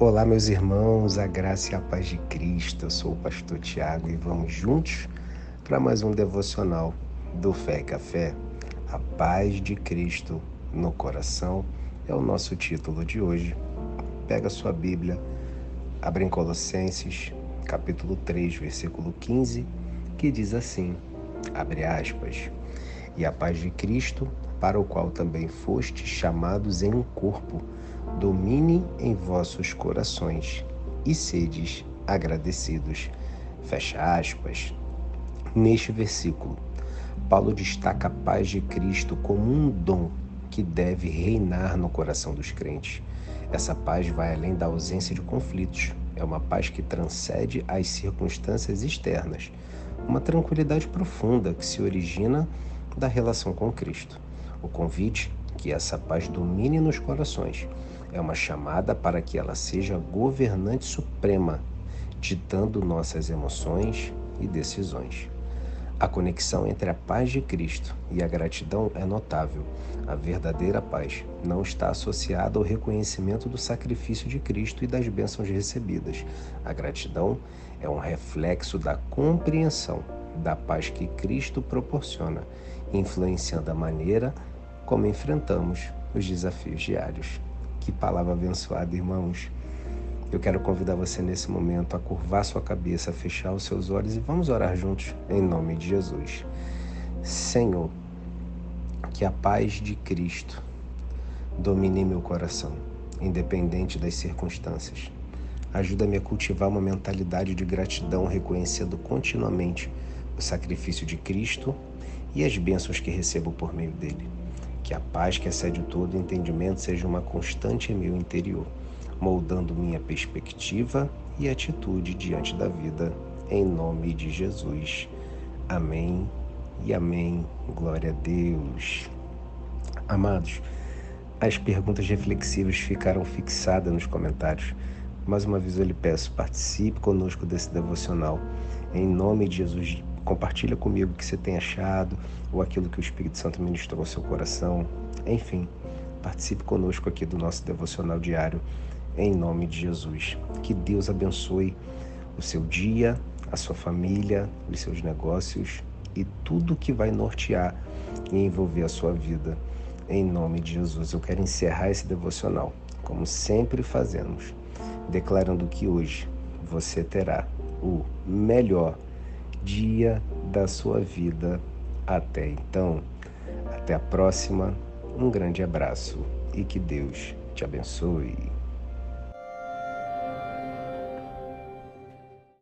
Olá, meus irmãos, a graça e a paz de Cristo. Eu sou o pastor Tiago e vamos juntos para mais um devocional do Fé e Café. A paz de Cristo no coração é o nosso título de hoje. Pega sua Bíblia, abre em Colossenses, capítulo 3, versículo 15, que diz assim: abre aspas. E a paz de Cristo, para o qual também fostes chamados em um corpo, domine em vossos corações e sedes agradecidos. Fecha aspas. Neste versículo, Paulo destaca a paz de Cristo como um dom que deve reinar no coração dos crentes. Essa paz vai além da ausência de conflitos. É uma paz que transcende as circunstâncias externas. Uma tranquilidade profunda que se origina da relação com Cristo. O convite que essa paz domine nos corações é uma chamada para que ela seja governante suprema, ditando nossas emoções e decisões. A conexão entre a paz de Cristo e a gratidão é notável. A verdadeira paz não está associada ao reconhecimento do sacrifício de Cristo e das bênçãos recebidas. A gratidão é um reflexo da compreensão da paz que Cristo proporciona, influenciando a maneira como enfrentamos os desafios diários. Que palavra abençoada, irmãos. Eu quero convidar você nesse momento a curvar sua cabeça, a fechar os seus olhos e vamos orar juntos em nome de Jesus. Senhor, que a paz de Cristo domine meu coração, independente das circunstâncias. Ajuda-me a cultivar uma mentalidade de gratidão, reconhecendo continuamente o sacrifício de Cristo e as bênçãos que recebo por meio dele. Que a paz que excede todo entendimento seja uma constante em meu interior, moldando minha perspectiva e atitude diante da vida, em nome de Jesus. Amém e amém. Glória a Deus. Amados, as perguntas reflexivas ficaram fixadas nos comentários. Mais uma vez eu lhe peço, participe conosco desse devocional. Em nome de Jesus, Compartilha comigo o que você tem achado ou aquilo que o Espírito Santo ministrou ao seu coração. Enfim, participe conosco aqui do nosso devocional diário em nome de Jesus. Que Deus abençoe o seu dia, a sua família, os seus negócios e tudo que vai nortear e envolver a sua vida. Em nome de Jesus, eu quero encerrar esse devocional, como sempre fazemos, declarando que hoje você terá o melhor dia da sua vida. Até então, até a próxima, um grande abraço e que Deus te abençoe.